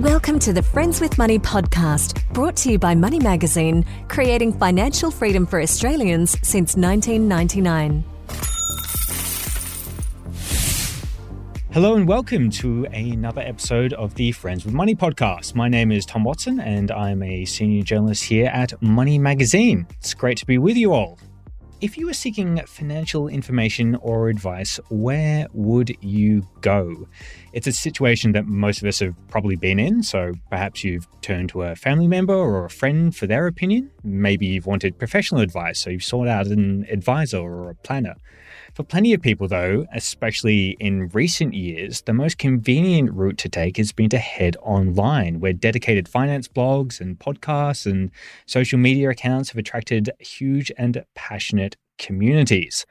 Welcome to the Friends with Money podcast, brought to you by Money Magazine, creating financial freedom for Australians since 1999. Hello and welcome to another episode of the Friends with Money podcast. My name is Tom Watson and I'm a senior journalist here at Money Magazine. It's great to be with you all. If you were seeking financial information or advice, where would you go? It's a situation that most of us have probably been in, so perhaps you've turned to a family member or a friend for their opinion. Maybe you've wanted professional advice, so you've sought out an advisor or a planner. For plenty of people, though, especially in recent years, the most convenient route to take has been to head online, where dedicated finance blogs and podcasts and social media accounts have attracted huge and passionate communities.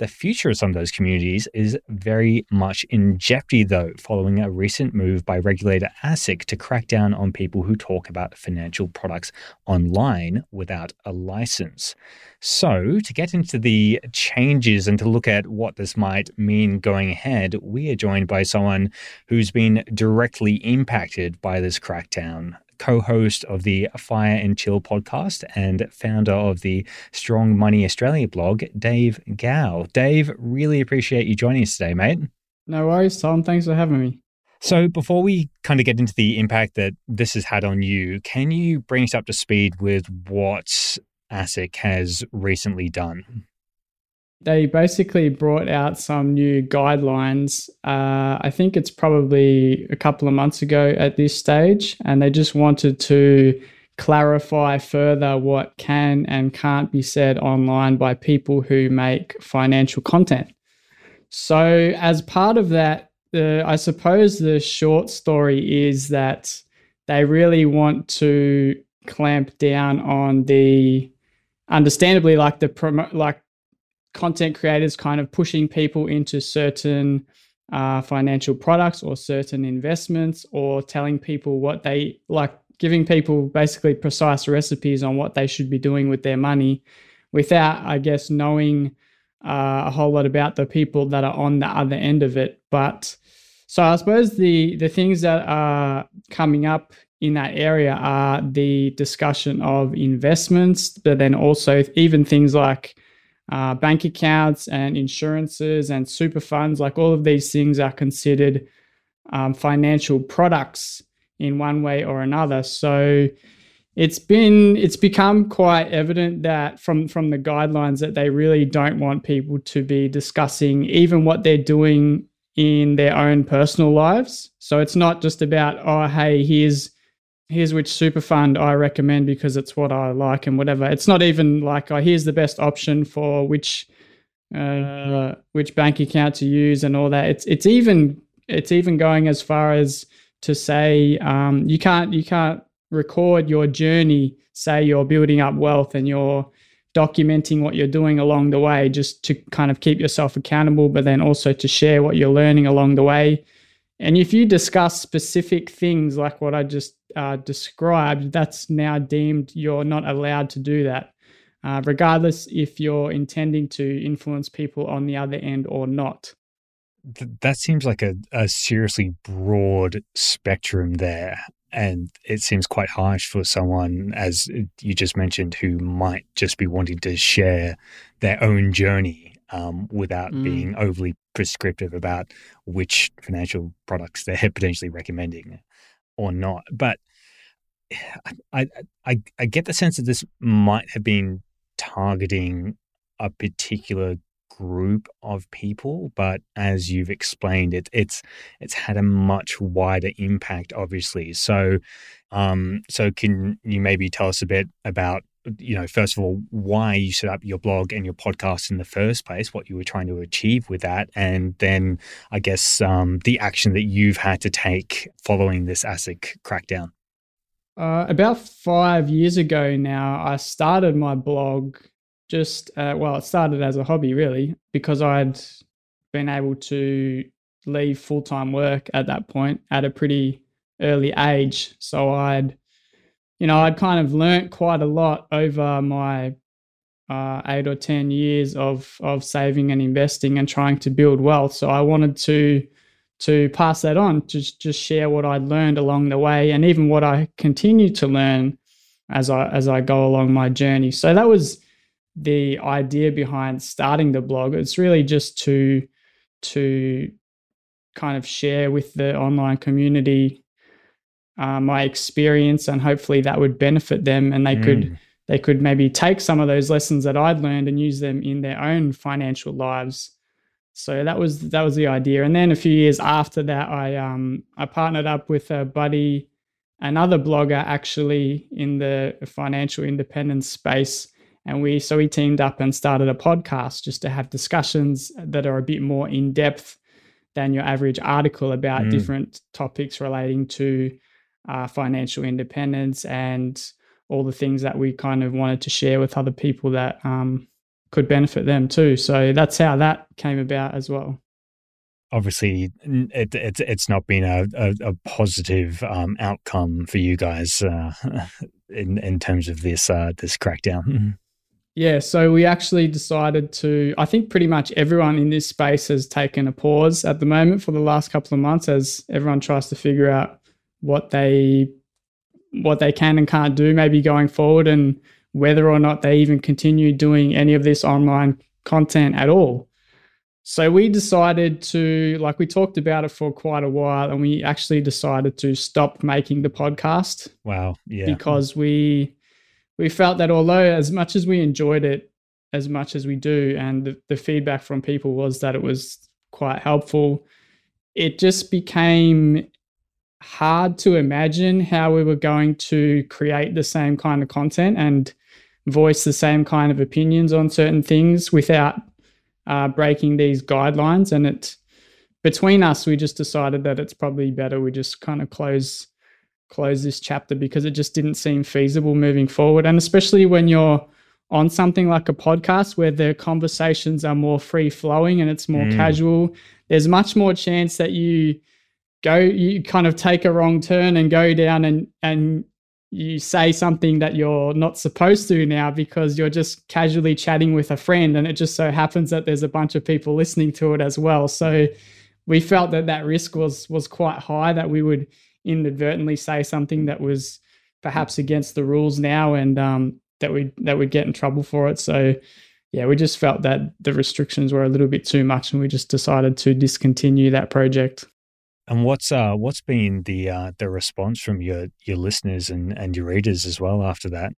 The future of some of those communities is very much in jeopardy, though, following a recent move by regulator ASIC to crack down on people who talk about financial products online without a license. So, to get into the changes and to look at what this might mean going ahead, we are joined by someone who's been directly impacted by this crackdown co host of the Fire and Chill podcast and founder of the Strong Money Australia blog, Dave Gow. Dave, really appreciate you joining us today, mate. No worries, Tom. Thanks for having me. So, before we kind of get into the impact that this has had on you, can you bring us up to speed with what ASIC has recently done? They basically brought out some new guidelines. Uh, I think it's probably a couple of months ago at this stage, and they just wanted to clarify further what can and can't be said online by people who make financial content. So, as part of that, uh, I suppose the short story is that they really want to clamp down on the understandably like the promo like content creators kind of pushing people into certain uh, financial products or certain investments or telling people what they like giving people basically precise recipes on what they should be doing with their money without i guess knowing uh, a whole lot about the people that are on the other end of it. But so i suppose the the things that are coming up in that area are the discussion of investments but then also even things like uh, bank accounts and insurances and super funds, like all of these things are considered um, financial products in one way or another. So it's been it's become quite evident that from from the guidelines that they really don't want people to be discussing even what they're doing in their own personal lives. So it's not just about oh hey here's here's which super fund I recommend because it's what I like and whatever. It's not even like, oh, here's the best option for which uh, which bank account to use and all that. It's it's even it's even going as far as to say um, you can't you can't record your journey. Say you're building up wealth and you're documenting what you're doing along the way, just to kind of keep yourself accountable, but then also to share what you're learning along the way. And if you discuss specific things like what I just uh, described, that's now deemed you're not allowed to do that, uh, regardless if you're intending to influence people on the other end or not. that seems like a, a seriously broad spectrum there. And it seems quite harsh for someone, as you just mentioned, who might just be wanting to share their own journey um, without mm. being overly prescriptive about which financial products they're potentially recommending or not. But I, I, I get the sense that this might have been targeting a particular group of people, but as you've explained, it, it's it's had a much wider impact, obviously. So, um, so can you maybe tell us a bit about you know, first of all, why you set up your blog and your podcast in the first place, what you were trying to achieve with that, and then I guess um, the action that you've had to take following this ASIC crackdown. Uh, about five years ago now, I started my blog just, uh, well, it started as a hobby really, because I'd been able to leave full time work at that point at a pretty early age. So I'd you know, I'd kind of learnt quite a lot over my uh, eight or 10 years of, of saving and investing and trying to build wealth. So I wanted to to pass that on, just just share what I'd learned along the way, and even what I continue to learn as I as I go along my journey. So that was the idea behind starting the blog. It's really just to to kind of share with the online community uh, my experience, and hopefully that would benefit them, and they mm. could they could maybe take some of those lessons that I'd learned and use them in their own financial lives. So that was that was the idea. And then a few years after that, I um I partnered up with a buddy, another blogger actually in the financial independence space, and we so we teamed up and started a podcast just to have discussions that are a bit more in depth than your average article about mm. different topics relating to uh, financial independence and all the things that we kind of wanted to share with other people that um, could benefit them too. So that's how that came about as well. Obviously, it, it's it's not been a, a, a positive um, outcome for you guys uh, in in terms of this uh, this crackdown. Yeah, so we actually decided to. I think pretty much everyone in this space has taken a pause at the moment for the last couple of months as everyone tries to figure out what they what they can and can't do maybe going forward and whether or not they even continue doing any of this online content at all. So we decided to, like, we talked about it for quite a while, and we actually decided to stop making the podcast. Wow, yeah, because we we felt that although as much as we enjoyed it as much as we do, and the, the feedback from people was that it was quite helpful, it just became hard to imagine how we were going to create the same kind of content and voice the same kind of opinions on certain things without uh, breaking these guidelines. And it between us, we just decided that it's probably better we just kind of close close this chapter because it just didn't seem feasible moving forward. And especially when you're on something like a podcast where the conversations are more free flowing and it's more mm. casual, there's much more chance that you go you kind of take a wrong turn and go down and and you say something that you're not supposed to now because you're just casually chatting with a friend and it just so happens that there's a bunch of people listening to it as well. So we felt that that risk was was quite high that we would inadvertently say something that was perhaps against the rules now and um, that we that we'd get in trouble for it. So yeah we just felt that the restrictions were a little bit too much and we just decided to discontinue that project and what's uh what's been the uh the response from your your listeners and and your readers as well after that?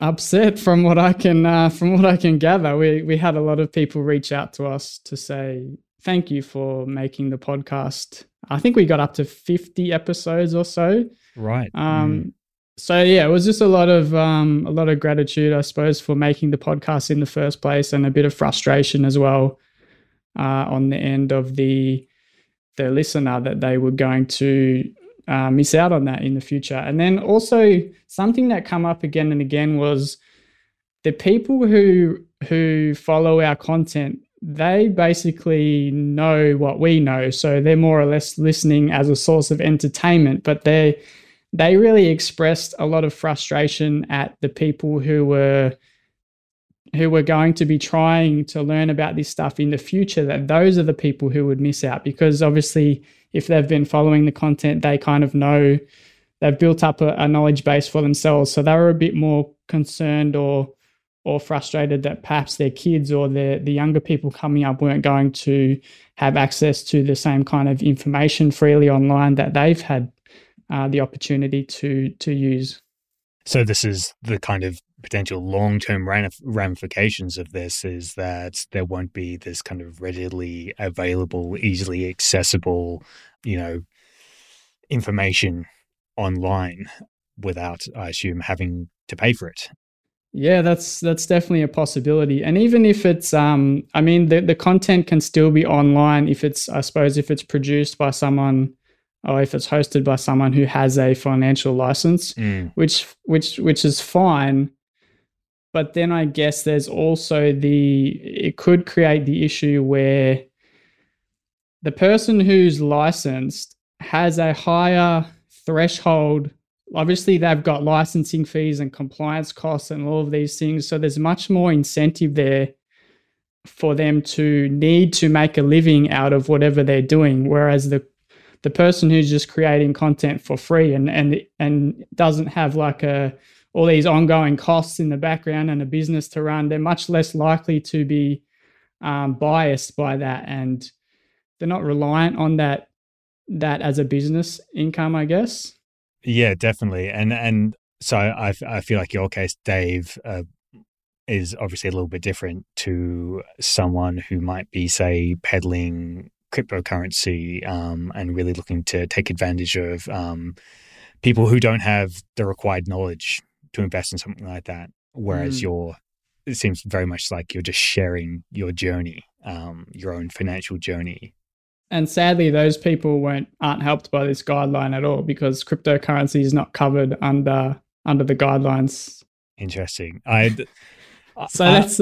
Upset from what I can uh, from what I can gather. We we had a lot of people reach out to us to say thank you for making the podcast. I think we got up to fifty episodes or so. Right. Um. Mm. So yeah, it was just a lot of um a lot of gratitude, I suppose, for making the podcast in the first place, and a bit of frustration as well uh, on the end of the the listener that they were going to uh, miss out on that in the future. And then also something that come up again and again was the people who who follow our content. They basically know what we know, so they're more or less listening as a source of entertainment. But they they really expressed a lot of frustration at the people who were who were going to be trying to learn about this stuff in the future, that those are the people who would miss out because obviously, if they've been following the content, they kind of know they've built up a, a knowledge base for themselves. So they were a bit more concerned or or frustrated that perhaps their kids or the the younger people coming up weren't going to have access to the same kind of information freely online that they've had uh, the opportunity to to use. So this is the kind of potential long-term ramifications of this is that there won't be this kind of readily available, easily accessible, you know, information online without, I assume, having to pay for it. Yeah, that's that's definitely a possibility. And even if it's um I mean the, the content can still be online if it's I suppose if it's produced by someone or if it's hosted by someone who has a financial license, mm. which which which is fine. But then I guess there's also the, it could create the issue where the person who's licensed has a higher threshold. Obviously, they've got licensing fees and compliance costs and all of these things. So there's much more incentive there for them to need to make a living out of whatever they're doing. Whereas the the person who's just creating content for free and and and doesn't have like a all these ongoing costs in the background and a business to run, they're much less likely to be um, biased by that, and they're not reliant on that that as a business income, I guess. Yeah, definitely, and and so I I feel like your case, Dave. Uh, is obviously a little bit different to someone who might be, say, peddling cryptocurrency um, and really looking to take advantage of um, people who don't have the required knowledge to invest in something like that. Whereas mm. you're, it seems very much like you're just sharing your journey, um, your own financial journey. And sadly, those people weren't aren't helped by this guideline at all because cryptocurrency is not covered under under the guidelines. Interesting. I so that's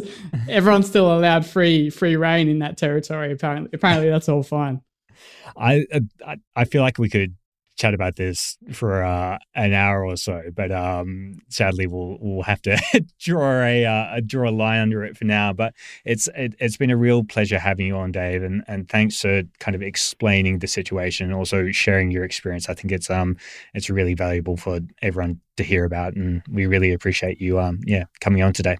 everyone's still allowed free free reign in that territory. Apparently, apparently that's all fine. I I, I feel like we could chat about this for uh, an hour or so, but um, sadly we'll we'll have to draw a, uh, draw a line under it for now. But it's it, has been a real pleasure having you on, Dave, and and thanks for kind of explaining the situation and also sharing your experience. I think it's um it's really valuable for everyone to hear about, and we really appreciate you um yeah coming on today.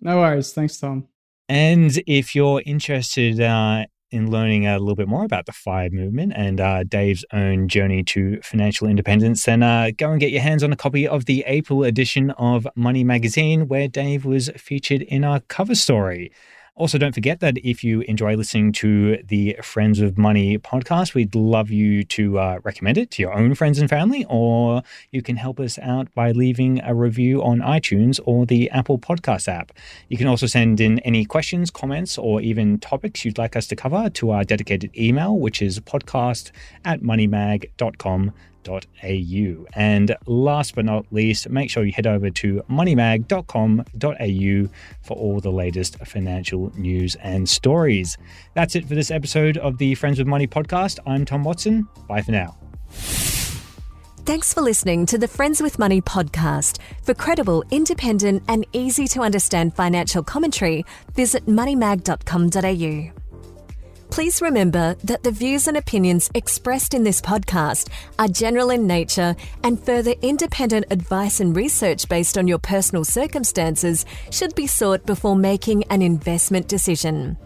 No worries. Thanks, Tom. And if you're interested uh, in learning a little bit more about the FIRE movement and uh, Dave's own journey to financial independence, then uh, go and get your hands on a copy of the April edition of Money Magazine, where Dave was featured in our cover story. Also, don't forget that if you enjoy listening to the Friends of Money podcast, we'd love you to uh, recommend it to your own friends and family, or you can help us out by leaving a review on iTunes or the Apple Podcast app. You can also send in any questions, comments, or even topics you'd like us to cover to our dedicated email, which is podcast at moneymag.com moneymag.au. And last but not least, make sure you head over to moneymag.com.au for all the latest financial news and stories. That's it for this episode of the Friends with Money podcast. I'm Tom Watson. Bye for now. Thanks for listening to the Friends with Money podcast. For credible, independent, and easy to understand financial commentary, visit moneymag.com.au. Please remember that the views and opinions expressed in this podcast are general in nature and further independent advice and research based on your personal circumstances should be sought before making an investment decision.